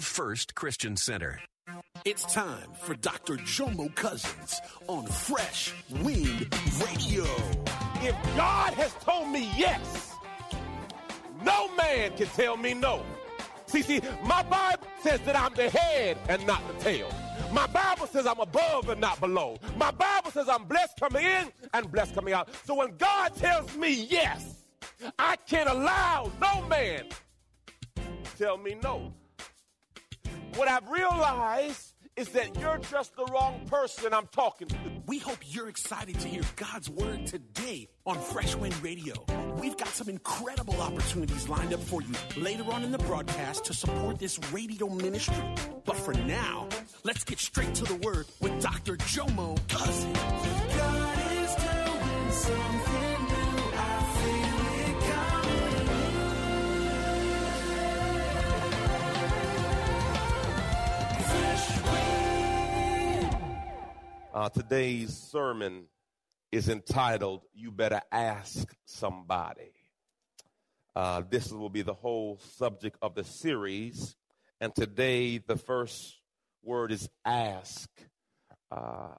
First Christian Center. It's time for Dr. Jomo Cousins on Fresh Wind Radio. If God has told me yes, no man can tell me no. See, see, my Bible says that I'm the head and not the tail. My Bible says I'm above and not below. My Bible says I'm blessed coming in and blessed coming out. So when God tells me yes, I can't allow no man tell me no. What I've realized is that you're just the wrong person I'm talking to. We hope you're excited to hear God's word today on Fresh Wind Radio. We've got some incredible opportunities lined up for you later on in the broadcast to support this radio ministry. But for now, let's get straight to the word with Dr. Jomo Cousins. God is doing something Uh, today's sermon is entitled You Better Ask Somebody. Uh, this will be the whole subject of the series. And today, the first word is ask. Uh,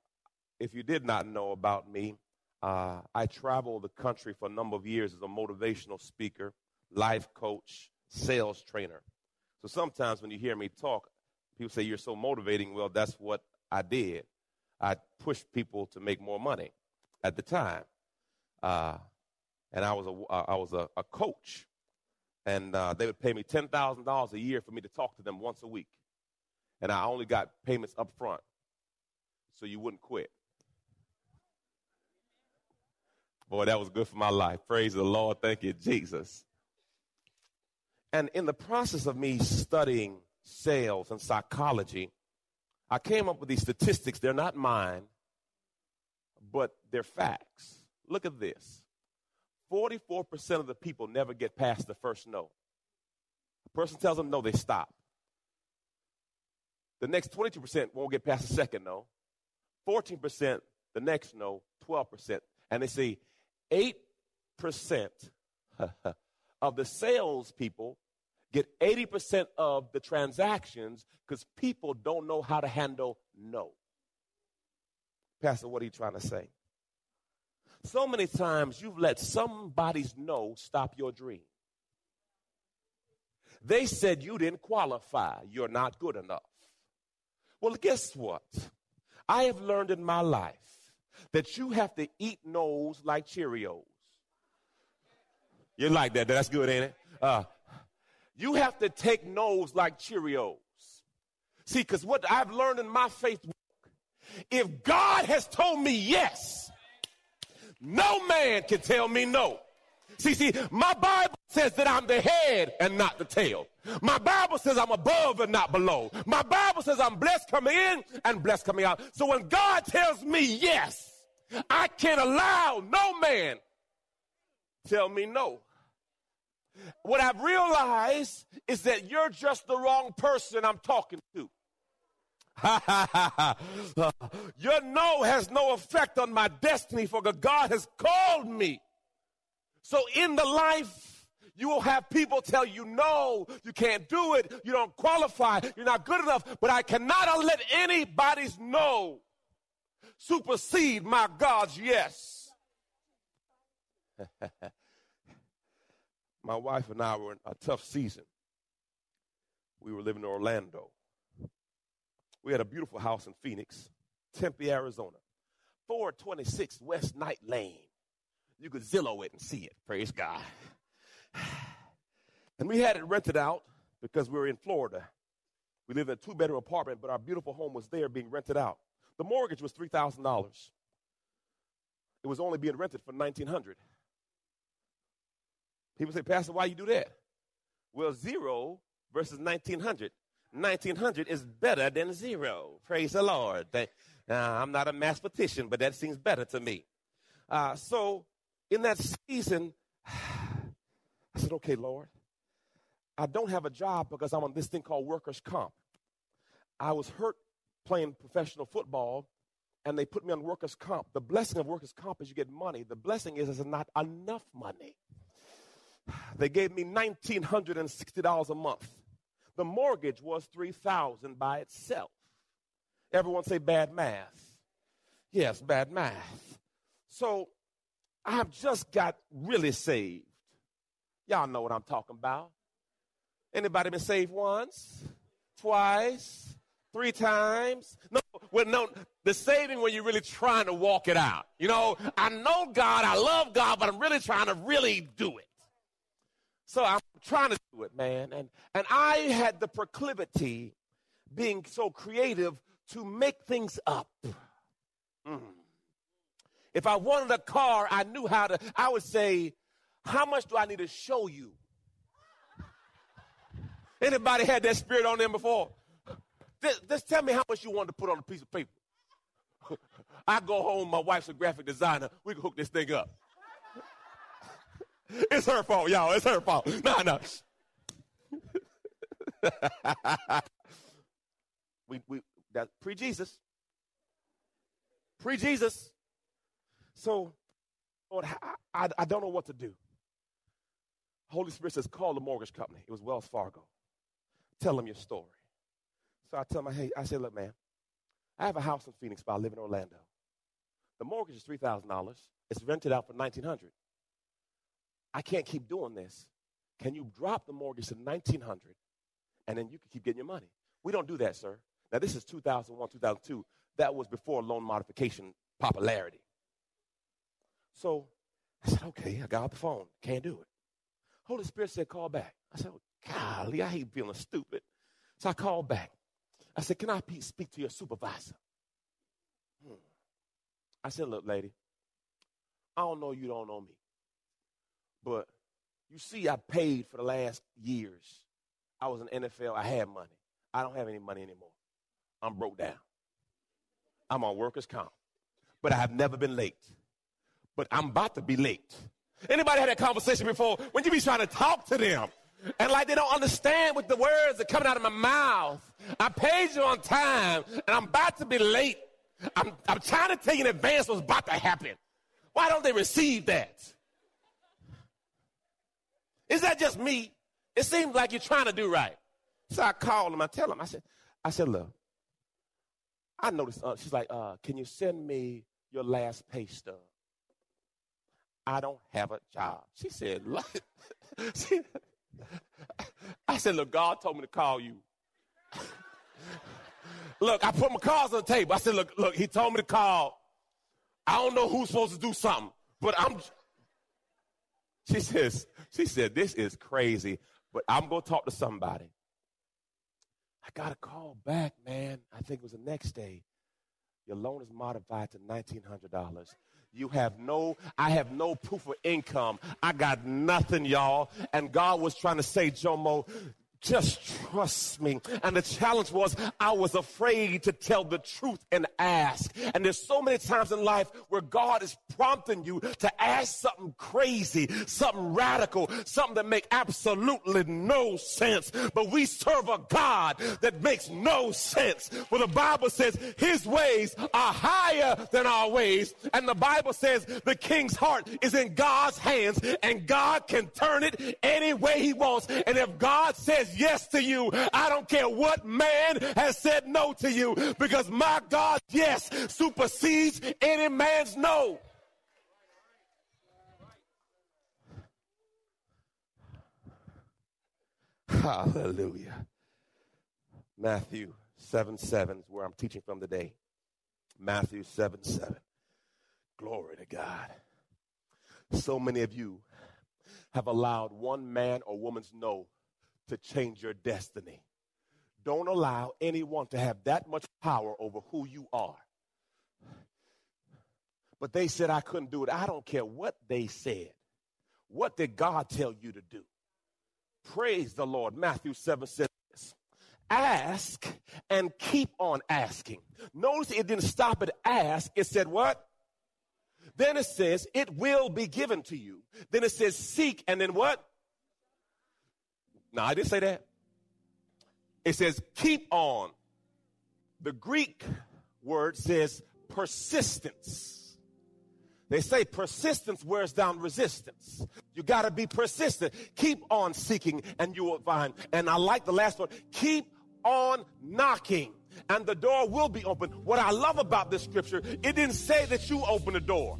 if you did not know about me, uh, I traveled the country for a number of years as a motivational speaker, life coach, sales trainer. So sometimes when you hear me talk, people say, You're so motivating. Well, that's what I did. I pushed people to make more money at the time. Uh, and I was a, I was a, a coach. And uh, they would pay me $10,000 a year for me to talk to them once a week. And I only got payments up front so you wouldn't quit. Boy, that was good for my life. Praise the Lord. Thank you, Jesus. And in the process of me studying sales and psychology, I came up with these statistics. They're not mine, but they're facts. Look at this 44% of the people never get past the first no. A person tells them no, they stop. The next 22% won't get past the second no. 14% the next no, 12%. And they see 8% of the salespeople get 80% of the transactions because people don't know how to handle no. Pastor, what are you trying to say? So many times you've let somebody's no stop your dream. They said you didn't qualify, you're not good enough. Well, guess what? I have learned in my life that you have to eat no's like Cheerios. You like that? That's good, ain't it? Uh, you have to take no's like Cheerios. See, because what I've learned in my faith if God has told me yes, no man can tell me no. See, see, my Bible says that I'm the head and not the tail. My Bible says I'm above and not below. My Bible says I'm blessed coming in and blessed coming out. So when God tells me yes, I can't allow no man tell me no. What I've realized is that you're just the wrong person I'm talking to. Your no has no effect on my destiny, for God has called me. So in the life, you will have people tell you, no, you can't do it, you don't qualify, you're not good enough, but I cannot let anybody's no supersede my God's yes. my wife and I were in a tough season. We were living in Orlando. We had a beautiful house in Phoenix, Tempe, Arizona, 426 West Night Lane. You could Zillow it and see it. Praise God. And we had it rented out because we were in Florida. We lived in a two bedroom apartment, but our beautiful home was there being rented out. The mortgage was $3,000. It was only being rented for 1900 People say, Pastor, why you do that? Well, zero versus 1900 1900 is better than zero. Praise the Lord. uh, I'm not a mathematician, but that seems better to me. Uh, so in that season, I said, okay, Lord, I don't have a job because I'm on this thing called workers' comp. I was hurt playing professional football, and they put me on workers' comp. The blessing of workers' comp is you get money. The blessing is it's not enough money. They gave me $1,960 a month. The mortgage was 3000 by itself. Everyone say bad math. Yes, bad math. So I have just got really saved. Y'all know what I'm talking about. Anybody been saved once, twice, three times? No, well, no, the saving when you're really trying to walk it out. You know, I know God, I love God, but I'm really trying to really do it. So I'm trying to do it, man. And, and I had the proclivity, being so creative, to make things up. Mm. If I wanted a car, I knew how to, I would say, how much do I need to show you? Anybody had that spirit on them before? Just, just tell me how much you want to put on a piece of paper. I go home, my wife's a graphic designer. We can hook this thing up. It's her fault, y'all. It's her fault. No, no. we, we, that pre Jesus. Pre Jesus. So, Lord, I, I, I don't know what to do. Holy Spirit says, call the mortgage company. It was Wells Fargo. Tell them your story. So I tell my hey, I said, look, man, I have a house in Phoenix, but I live in Orlando. The mortgage is $3,000. It's rented out for 1900 I can't keep doing this. Can you drop the mortgage to 1900 and then you can keep getting your money? We don't do that, sir. Now, this is 2001, 2002. That was before loan modification popularity. So I said, okay, I got off the phone. Can't do it. Holy Spirit said, call back. I said, golly, I hate feeling stupid. So I called back. I said, can I speak to your supervisor? Hmm. I said, look, lady, I don't know you don't know me. But you see, I paid for the last years. I was in NFL, I had money. I don't have any money anymore. I'm broke down. I'm on workers' comp. But I have never been late. But I'm about to be late. Anybody had that conversation before? When you be trying to talk to them and like they don't understand what the words that coming out of my mouth. I paid you on time and I'm about to be late. I'm, I'm trying to tell you in advance what's about to happen. Why don't they receive that? Is that just me? It seems like you're trying to do right. So I called him. I tell him. I said, I said, look, I noticed. Uh, she's like, uh, can you send me your last pay stub? I don't have a job. She said, look. she, I said, look, God told me to call you. look, I put my cards on the table. I said, look, look, he told me to call. I don't know who's supposed to do something, but I'm. She says, she said, This is crazy, but I'm going to talk to somebody. I got a call back, man. I think it was the next day. Your loan is modified to $1,900. You have no, I have no proof of income. I got nothing, y'all. And God was trying to say, Jomo, just trust me. And the challenge was I was afraid to tell the truth and ask. And there's so many times in life where God is prompting you to ask something crazy, something radical, something that make absolutely no sense. But we serve a God that makes no sense. For the Bible says his ways are higher than our ways. And the Bible says the king's heart is in God's hands and God can turn it any way he wants. And if God says says yes to you. I don't care what man has said no to you because my God, yes, supersedes any man's no. Hallelujah. Matthew 7 7 is where I'm teaching from today. Matthew 7 7. Glory to God. So many of you have allowed one man or woman's no to change your destiny. Don't allow anyone to have that much power over who you are. But they said I couldn't do it. I don't care what they said. What did God tell you to do? Praise the Lord. Matthew 7 says, ask and keep on asking. Notice it didn't stop at ask. It said what? Then it says, it will be given to you. Then it says, seek, and then what? No, I didn't say that. It says, keep on. The Greek word says persistence. They say persistence wears down resistance. You got to be persistent. Keep on seeking and you will find. And I like the last one. Keep on knocking and the door will be open. What I love about this scripture, it didn't say that you open the door.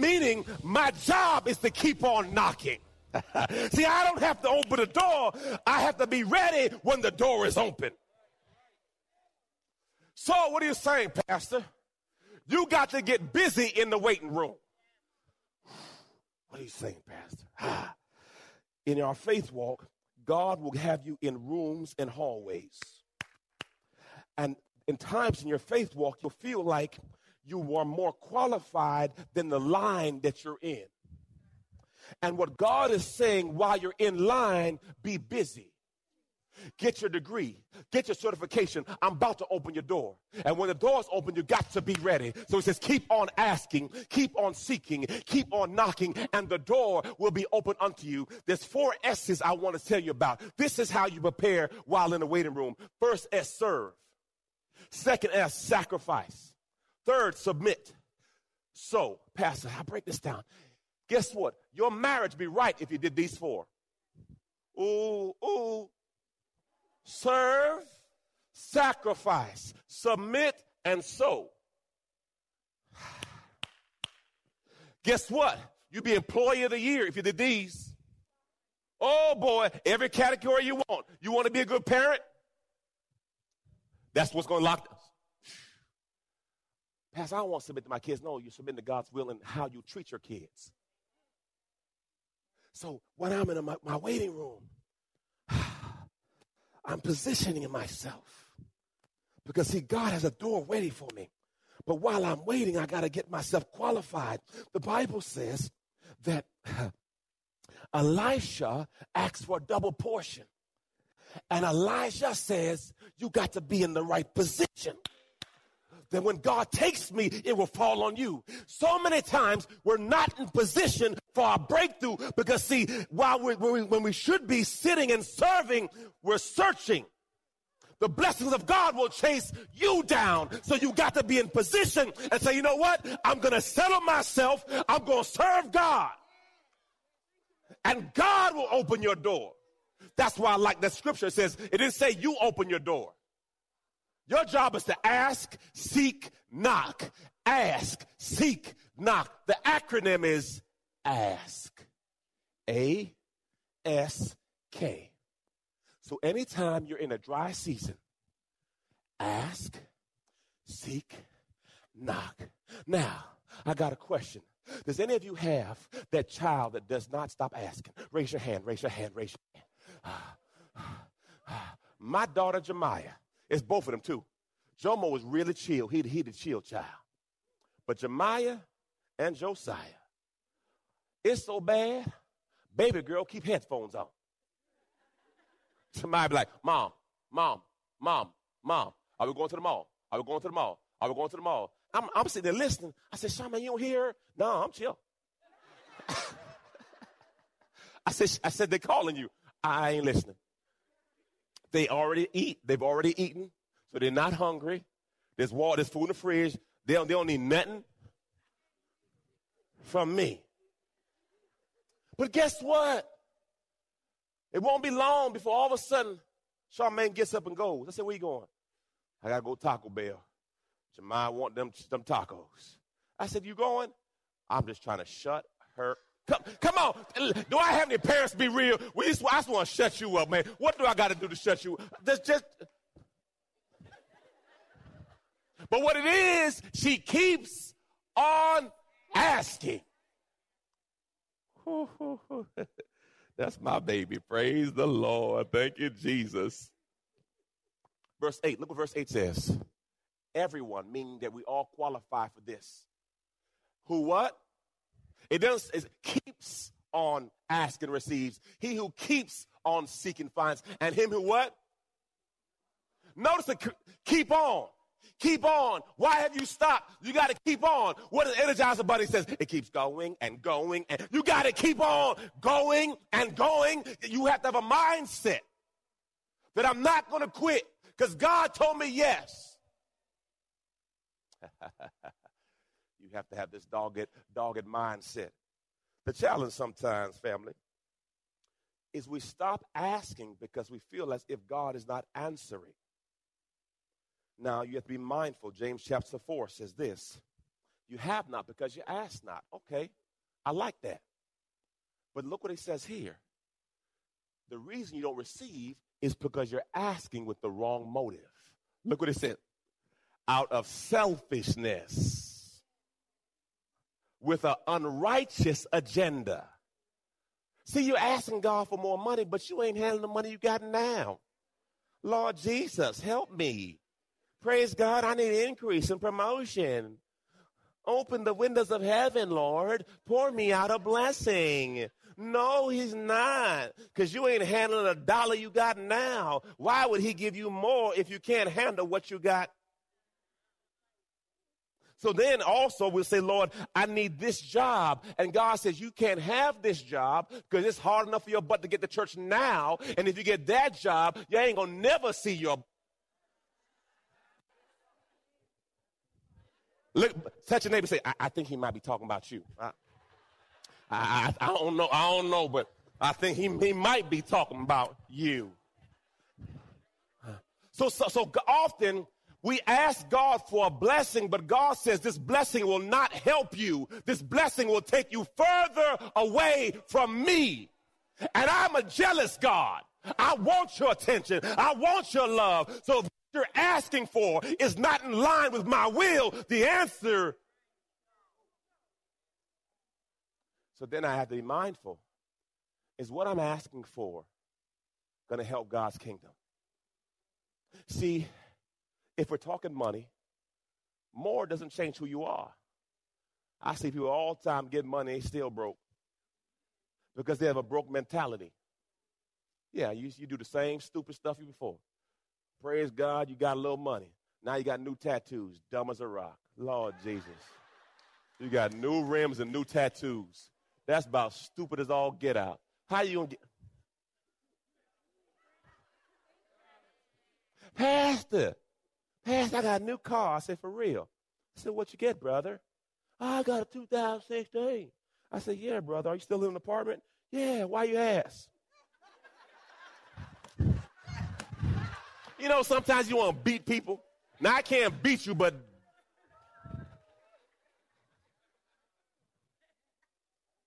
Meaning, my job is to keep on knocking. See, I don't have to open the door. I have to be ready when the door is open. So, what are you saying, Pastor? You got to get busy in the waiting room. What are you saying, Pastor? In our faith walk, God will have you in rooms and hallways. And in times in your faith walk, you'll feel like you are more qualified than the line that you're in. And what God is saying while you're in line, be busy. Get your degree, get your certification. I'm about to open your door. And when the door's open, you got to be ready. So he says, keep on asking, keep on seeking, keep on knocking, and the door will be open unto you. There's four S's I want to tell you about. This is how you prepare while in the waiting room. First S, serve. Second S, sacrifice. Third, submit. So, Pastor, I break this down. Guess what? Your marriage be right if you did these four. Ooh, ooh. Serve, sacrifice, submit, and sow. Guess what? You'd be employee of the year if you did these. Oh boy, every category you want. You want to be a good parent? That's what's going to lock Pastor, I don't want to submit to my kids. No, you submit to God's will and how you treat your kids. So when I'm in my, my waiting room, I'm positioning myself. Because, see, God has a door waiting for me. But while I'm waiting, I got to get myself qualified. The Bible says that Elisha asks for a double portion. And Elijah says, You got to be in the right position that when God takes me, it will fall on you. So many times we're not in position for our breakthrough because see, while we when we should be sitting and serving, we're searching. The blessings of God will chase you down. So you got to be in position and say, you know what? I'm going to settle myself. I'm going to serve God. And God will open your door. That's why I like that scripture. It says, it didn't say you open your door. Your job is to ask, seek, knock. Ask, seek, knock. The acronym is ASK. A S K. So anytime you're in a dry season, ask, seek, knock. Now, I got a question. Does any of you have that child that does not stop asking? Raise your hand, raise your hand, raise your hand. My daughter Jemiah, it's both of them too. Jomo was really chill. He, he the chill child. But Jemiah and Josiah, it's so bad, baby girl keep headphones on. Somebody be like, Mom, Mom, Mom, Mom, are we going to the mall? Are we going to the mall? Are we going to the mall? I'm, I'm sitting there listening. I said, Charmaine, you don't hear her? No, I'm chill. I said, I said, they're calling you. I ain't listening. They already eat. They've already eaten, so they're not hungry. There's water, there's food in the fridge. They don't, they don't need nothing from me. But guess what? It won't be long before all of a sudden Charmaine gets up and goes. I said, where you going? I got to go Taco Bell. Jemiah want them, them tacos. I said, you going? I'm just trying to shut her Come, come on. Do I have any parents be real? We just, I just want to shut you up, man. What do I got to do to shut you up? Just, just. But what it is, she keeps on asking. That's my baby. Praise the Lord. Thank you, Jesus. Verse 8, look what verse 8 says. Everyone, meaning that we all qualify for this. Who what? It does it keeps on asking receives. He who keeps on seeking finds. And him who what? Notice the keep on. Keep on. Why have you stopped? You got to keep on. What does Energizer Bunny says? It keeps going and going and you got to keep on going and going. You have to have a mindset that I'm not going to quit because God told me yes. You have to have this dogged, dogged mindset. The challenge sometimes, family, is we stop asking because we feel as if God is not answering. Now, you have to be mindful. James chapter 4 says this You have not because you ask not. Okay, I like that. But look what he says here. The reason you don't receive is because you're asking with the wrong motive. Look what it said out of selfishness with an unrighteous agenda. See, you're asking God for more money, but you ain't handling the money you got now. Lord Jesus, help me. Praise God, I need increase and promotion. Open the windows of heaven, Lord. Pour me out a blessing. No, he's not. Because you ain't handling a dollar you got now. Why would he give you more if you can't handle what you got so then also we'll say, Lord, I need this job. And God says, you can't have this job because it's hard enough for your butt to get to church now. And if you get that job, you ain't going to never see your. Look, touch your neighbor say, I, I think he might be talking about you. I, I, I, don't know. I don't know, but I think he, he might be talking about you. So, so, so often we ask God for a blessing, but God says this blessing will not help you. This blessing will take you further away from me. And I'm a jealous God. I want your attention. I want your love. So if what you're asking for is not in line with my will, the answer. So then I have to be mindful. Is what I'm asking for going to help God's kingdom? See, if we're talking money, more doesn't change who you are. I see people all the time get money, they still broke because they have a broke mentality. Yeah, you, you do the same stupid stuff you before. Praise God, you got a little money. Now you got new tattoos, dumb as a rock. Lord Jesus. You got new rims and new tattoos. That's about stupid as all get out. How you gonna get Pastor, Pastor, I got a new car. I said, for real. I said, what you get, brother? Oh, I got a 2016. I said, yeah, brother. Are you still in an apartment? Yeah, why you ask? you know, sometimes you want to beat people. Now, I can't beat you, but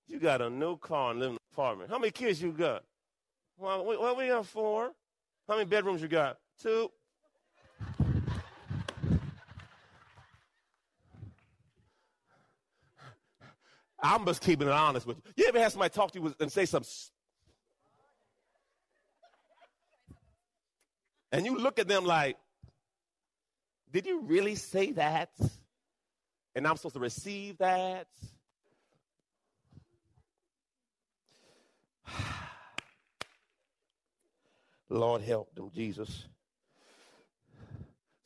you got a new car and live in an apartment. How many kids you got? Well, we, well, we got four. How many bedrooms you got? Two. I'm just keeping it honest with you. You ever had somebody talk to you and say something? And you look at them like, did you really say that? And I'm supposed to receive that? Lord help them, Jesus.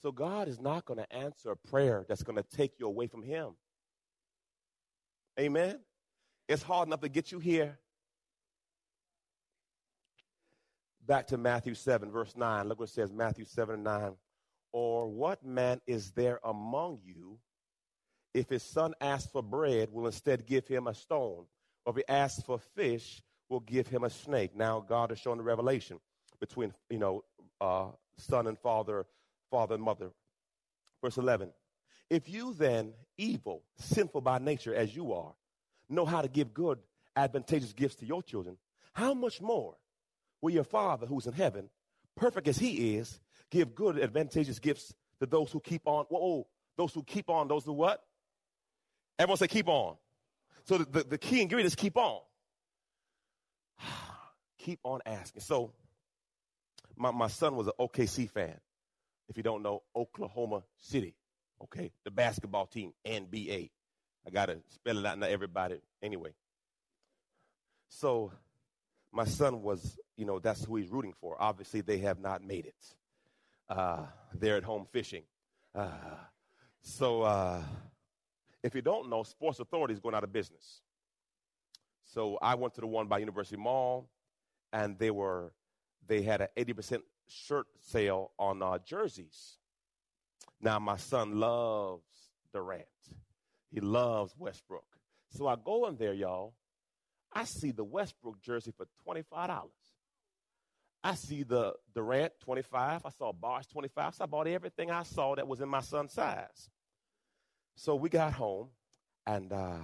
So God is not going to answer a prayer that's going to take you away from Him. Amen. It's hard enough to get you here. Back to Matthew 7, verse 9. Look what it says Matthew 7 and 9. Or what man is there among you if his son asks for bread, will instead give him a stone? Or if he asks for fish, will give him a snake? Now, God has shown the revelation between, you know, uh, son and father, father and mother. Verse 11. If you then, evil, sinful by nature as you are, know how to give good, advantageous gifts to your children, how much more will your Father who's in heaven, perfect as he is, give good, advantageous gifts to those who keep on, whoa, those who keep on, those who what? Everyone say keep on. So the, the, the key ingredient is keep on. keep on asking. So my, my son was an OKC fan. If you don't know, Oklahoma City. Okay, the basketball team, NBA. I got to spell it out to everybody anyway. So my son was, you know, that's who he's rooting for. Obviously, they have not made it. Uh, they're at home fishing. Uh, so uh, if you don't know, Sports Authority is going out of business. So I went to the one by University Mall, and they were they had an 80% shirt sale on uh, jerseys. Now, my son loves Durant. He loves Westbrook. So I go in there, y'all. I see the Westbrook jersey for $25. I see the Durant 25. I saw Bosh 25. So I bought everything I saw that was in my son's size. So we got home, and uh,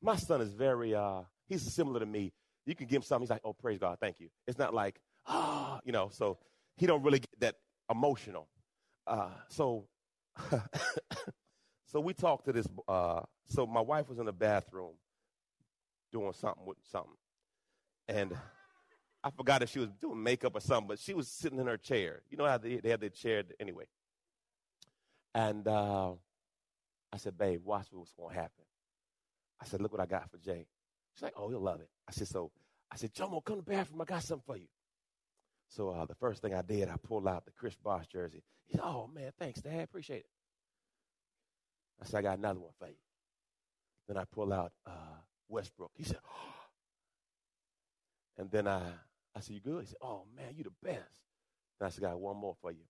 my son is very, uh, he's similar to me. You can give him something, he's like, oh, praise God, thank you. It's not like, ah, you know, so he don't really get that emotional. Uh, so so we talked to this. Uh, so my wife was in the bathroom doing something with something, and I forgot if she was doing makeup or something, but she was sitting in her chair. You know how they, they have their chair anyway. And uh, I said, "Babe, watch what's going to happen." I said, "Look what I got for Jay." She's like, "Oh, he'll love it." I said, "So." I said, Jomo, come to the bathroom. I got something for you. So uh, the first thing I did, I pulled out the Chris Bosh jersey. He said, "Oh man, thanks, Dad, appreciate it." I said, "I got another one for you." Then I pull out uh, Westbrook. He said, oh. and then I, I said, "You good?" He said, "Oh man, you the best." Then I said, "I got one more for you."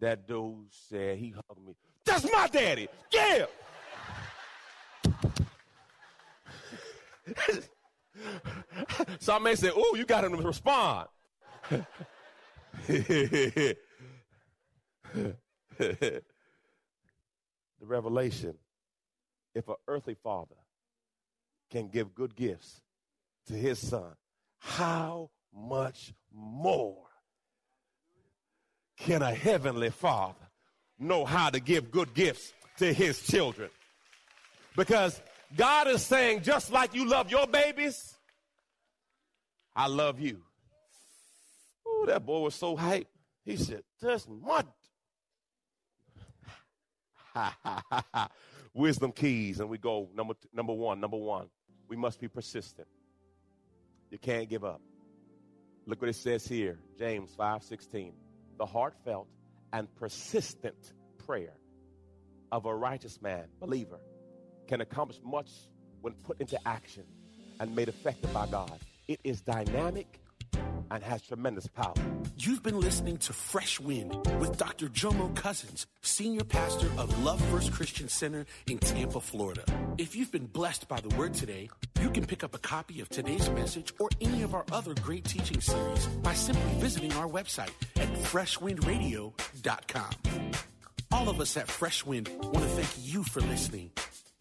that dude said he hugged me. That's my daddy. Yeah. Some may say, "Oh, you got him to respond." the revelation if an earthly father can give good gifts to his son, how much more can a heavenly father know how to give good gifts to his children? Because God is saying, just like you love your babies, I love you. Oh, that boy was so hyped. He said, That's mud. Wisdom keys, and we go number two, number one. Number one, we must be persistent. You can't give up. Look what it says here, James five sixteen. The heartfelt and persistent prayer of a righteous man, believer, can accomplish much when put into action and made effective by God. It is dynamic and has tremendous power. You've been listening to Fresh Wind with Dr. Jomo Cousins, Senior Pastor of Love First Christian Center in Tampa, Florida. If you've been blessed by the word today, you can pick up a copy of today's message or any of our other great teaching series by simply visiting our website at freshwindradio.com. All of us at Fresh Wind want to thank you for listening